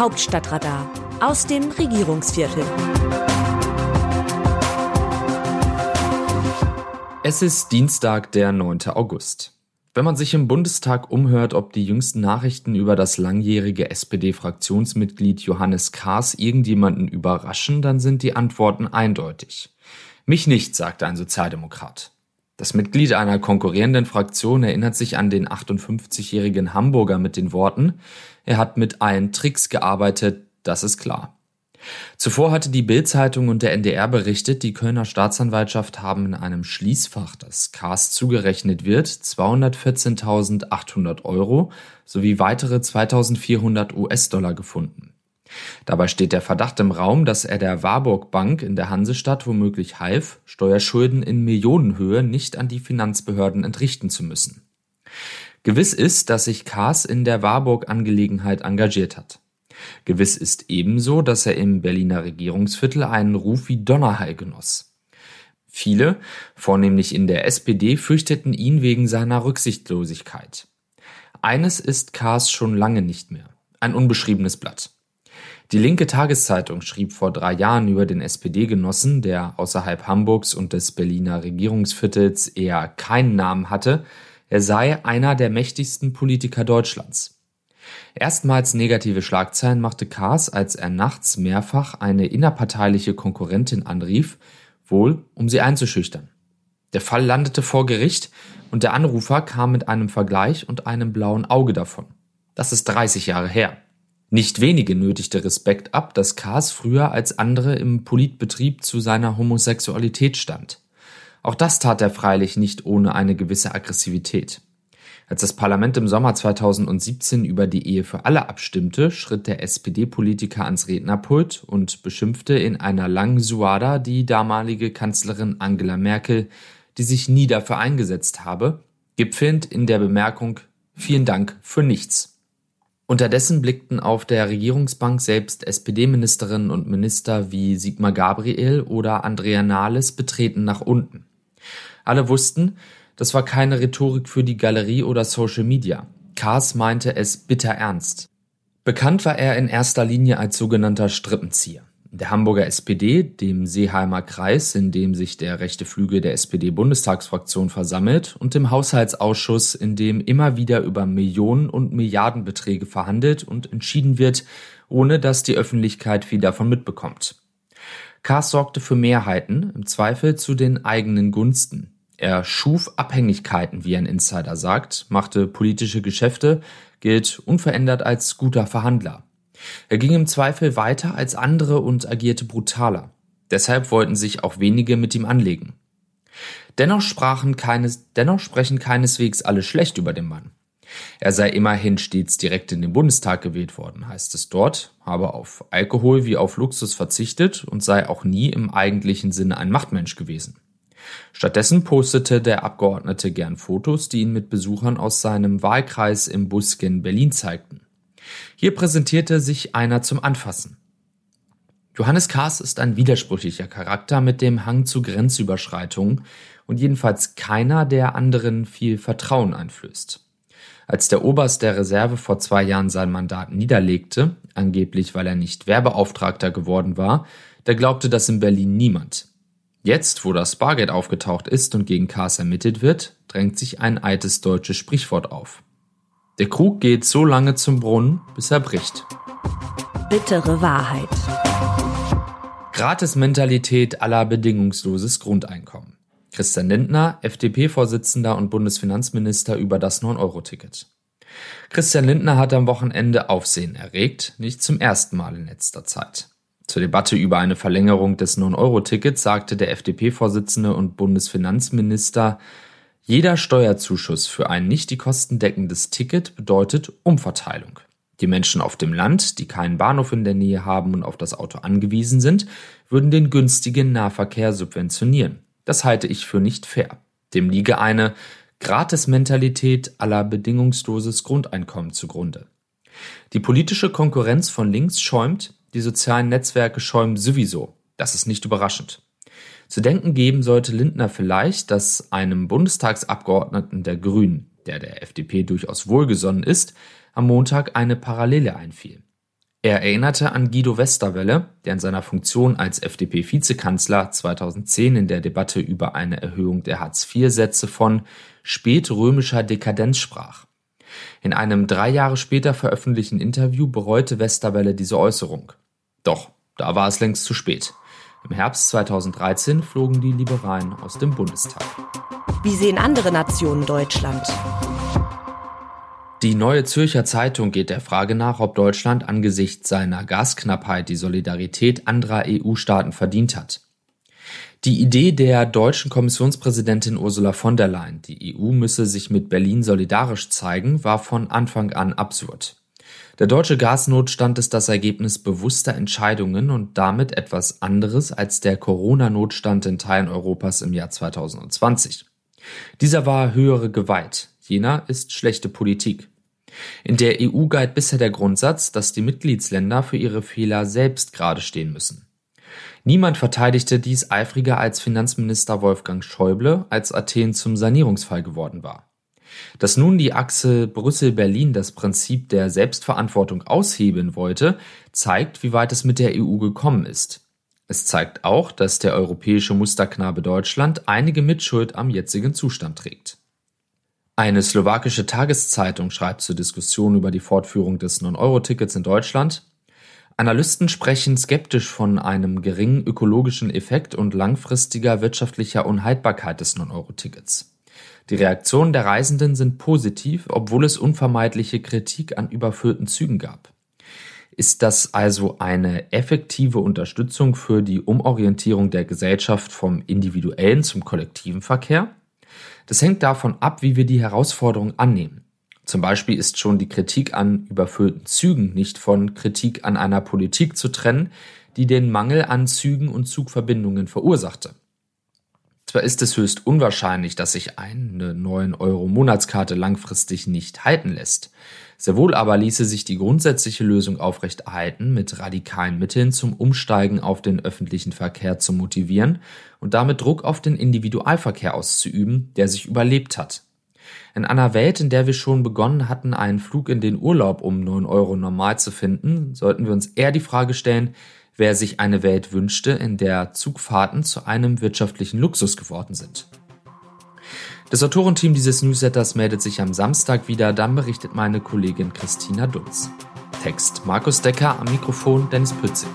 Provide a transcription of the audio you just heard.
Hauptstadtradar aus dem Regierungsviertel. Es ist Dienstag, der 9. August. Wenn man sich im Bundestag umhört, ob die jüngsten Nachrichten über das langjährige SPD-Fraktionsmitglied Johannes Kahrs irgendjemanden überraschen, dann sind die Antworten eindeutig. Mich nicht, sagte ein Sozialdemokrat. Das Mitglied einer konkurrierenden Fraktion erinnert sich an den 58-jährigen Hamburger mit den Worten, er hat mit allen Tricks gearbeitet, das ist klar. Zuvor hatte die Bild-Zeitung und der NDR berichtet, die Kölner Staatsanwaltschaft haben in einem Schließfach, das Cars zugerechnet wird, 214.800 Euro sowie weitere 2.400 US-Dollar gefunden. Dabei steht der Verdacht im Raum, dass er der Warburg Bank in der Hansestadt womöglich half, Steuerschulden in Millionenhöhe nicht an die Finanzbehörden entrichten zu müssen. Gewiss ist, dass sich Kaas in der Warburg-Angelegenheit engagiert hat. Gewiss ist ebenso, dass er im Berliner Regierungsviertel einen Ruf wie Donnerhall genoss. Viele, vornehmlich in der SPD, fürchteten ihn wegen seiner Rücksichtslosigkeit. Eines ist Kaas schon lange nicht mehr. Ein unbeschriebenes Blatt. Die linke Tageszeitung schrieb vor drei Jahren über den SPD-Genossen, der außerhalb Hamburgs und des Berliner Regierungsviertels eher keinen Namen hatte, er sei einer der mächtigsten Politiker Deutschlands. Erstmals negative Schlagzeilen machte Kaas, als er nachts mehrfach eine innerparteiliche Konkurrentin anrief, wohl um sie einzuschüchtern. Der Fall landete vor Gericht und der Anrufer kam mit einem Vergleich und einem blauen Auge davon. Das ist 30 Jahre her. Nicht wenige nötigte Respekt ab, dass Kaas früher als andere im Politbetrieb zu seiner Homosexualität stand. Auch das tat er freilich nicht ohne eine gewisse Aggressivität. Als das Parlament im Sommer 2017 über die Ehe für alle abstimmte, schritt der SPD-Politiker ans Rednerpult und beschimpfte in einer langen Suada die damalige Kanzlerin Angela Merkel, die sich nie dafür eingesetzt habe, gipfelnd in der Bemerkung Vielen Dank für nichts. Unterdessen blickten auf der Regierungsbank selbst SPD-Ministerinnen und Minister wie Sigmar Gabriel oder Andrea Nahles betreten nach unten. Alle wussten, das war keine Rhetorik für die Galerie oder Social Media. Kaas meinte es bitter ernst. Bekannt war er in erster Linie als sogenannter Strippenzieher der Hamburger SPD, dem Seeheimer Kreis, in dem sich der rechte Flügel der SPD-Bundestagsfraktion versammelt, und dem Haushaltsausschuss, in dem immer wieder über Millionen und Milliardenbeträge verhandelt und entschieden wird, ohne dass die Öffentlichkeit viel davon mitbekommt. Kaas sorgte für Mehrheiten, im Zweifel zu den eigenen Gunsten. Er schuf Abhängigkeiten, wie ein Insider sagt, machte politische Geschäfte, gilt unverändert als guter Verhandler. Er ging im Zweifel weiter als andere und agierte brutaler. Deshalb wollten sich auch wenige mit ihm anlegen. Dennoch sprachen keines, dennoch sprechen keineswegs alle schlecht über den Mann. Er sei immerhin stets direkt in den Bundestag gewählt worden, heißt es dort, habe auf Alkohol wie auf Luxus verzichtet und sei auch nie im eigentlichen Sinne ein Machtmensch gewesen. Stattdessen postete der Abgeordnete gern Fotos, die ihn mit Besuchern aus seinem Wahlkreis im Busken Berlin zeigten. Hier präsentierte sich einer zum Anfassen. Johannes Kahrs ist ein widersprüchlicher Charakter mit dem Hang zu Grenzüberschreitungen und jedenfalls keiner, der anderen viel Vertrauen einflößt. Als der Oberst der Reserve vor zwei Jahren sein Mandat niederlegte, angeblich weil er nicht Werbeauftragter geworden war, da glaubte das in Berlin niemand. Jetzt, wo das Bargeld aufgetaucht ist und gegen Kahrs ermittelt wird, drängt sich ein altes deutsches Sprichwort auf. Der Krug geht so lange zum Brunnen, bis er bricht. Bittere Wahrheit. Gratis-Mentalität aller bedingungsloses Grundeinkommen. Christian Lindner, FDP-Vorsitzender und Bundesfinanzminister über das 9-Euro-Ticket. Christian Lindner hat am Wochenende Aufsehen erregt, nicht zum ersten Mal in letzter Zeit. Zur Debatte über eine Verlängerung des 9-Euro-Tickets sagte der FDP-Vorsitzende und Bundesfinanzminister, jeder Steuerzuschuss für ein nicht die Kosten deckendes Ticket bedeutet Umverteilung. Die Menschen auf dem Land, die keinen Bahnhof in der Nähe haben und auf das Auto angewiesen sind, würden den günstigen Nahverkehr subventionieren. Das halte ich für nicht fair. Dem liege eine Gratis-Mentalität aller bedingungsloses Grundeinkommen zugrunde. Die politische Konkurrenz von links schäumt, die sozialen Netzwerke schäumen sowieso. Das ist nicht überraschend. Zu denken geben sollte Lindner vielleicht, dass einem Bundestagsabgeordneten der Grünen, der der FDP durchaus wohlgesonnen ist, am Montag eine Parallele einfiel. Er erinnerte an Guido Westerwelle, der in seiner Funktion als FDP-Vizekanzler 2010 in der Debatte über eine Erhöhung der Hartz-IV-Sätze von spätrömischer Dekadenz sprach. In einem drei Jahre später veröffentlichten Interview bereute Westerwelle diese Äußerung. Doch, da war es längst zu spät. Im Herbst 2013 flogen die Liberalen aus dem Bundestag. Wie sehen andere Nationen Deutschland? Die Neue Zürcher Zeitung geht der Frage nach, ob Deutschland angesichts seiner Gasknappheit die Solidarität anderer EU-Staaten verdient hat. Die Idee der deutschen Kommissionspräsidentin Ursula von der Leyen, die EU müsse sich mit Berlin solidarisch zeigen, war von Anfang an absurd. Der deutsche Gasnotstand ist das Ergebnis bewusster Entscheidungen und damit etwas anderes als der Corona-Notstand in Teilen Europas im Jahr 2020. Dieser war höhere Gewalt, jener ist schlechte Politik. In der EU galt bisher der Grundsatz, dass die Mitgliedsländer für ihre Fehler selbst gerade stehen müssen. Niemand verteidigte dies eifriger als Finanzminister Wolfgang Schäuble, als Athen zum Sanierungsfall geworden war. Dass nun die Achse Brüssel-Berlin das Prinzip der Selbstverantwortung aushebeln wollte, zeigt, wie weit es mit der EU gekommen ist. Es zeigt auch, dass der europäische Musterknabe Deutschland einige Mitschuld am jetzigen Zustand trägt. Eine slowakische Tageszeitung schreibt zur Diskussion über die Fortführung des 9-Euro-Tickets in Deutschland, Analysten sprechen skeptisch von einem geringen ökologischen Effekt und langfristiger wirtschaftlicher Unhaltbarkeit des 9-Euro-Tickets. Die Reaktionen der Reisenden sind positiv, obwohl es unvermeidliche Kritik an überfüllten Zügen gab. Ist das also eine effektive Unterstützung für die Umorientierung der Gesellschaft vom individuellen zum kollektiven Verkehr? Das hängt davon ab, wie wir die Herausforderung annehmen. Zum Beispiel ist schon die Kritik an überfüllten Zügen nicht von Kritik an einer Politik zu trennen, die den Mangel an Zügen und Zugverbindungen verursachte. Zwar ist es höchst unwahrscheinlich, dass sich eine 9 Euro Monatskarte langfristig nicht halten lässt. Sehr wohl aber ließe sich die grundsätzliche Lösung aufrechterhalten, mit radikalen Mitteln zum Umsteigen auf den öffentlichen Verkehr zu motivieren und damit Druck auf den Individualverkehr auszuüben, der sich überlebt hat. In einer Welt, in der wir schon begonnen hatten, einen Flug in den Urlaub um 9 Euro normal zu finden, sollten wir uns eher die Frage stellen, wer sich eine Welt wünschte, in der Zugfahrten zu einem wirtschaftlichen Luxus geworden sind. Das Autorenteam dieses Newsletters meldet sich am Samstag wieder, dann berichtet meine Kollegin Christina Dunz. Text Markus Decker am Mikrofon Dennis Pützig.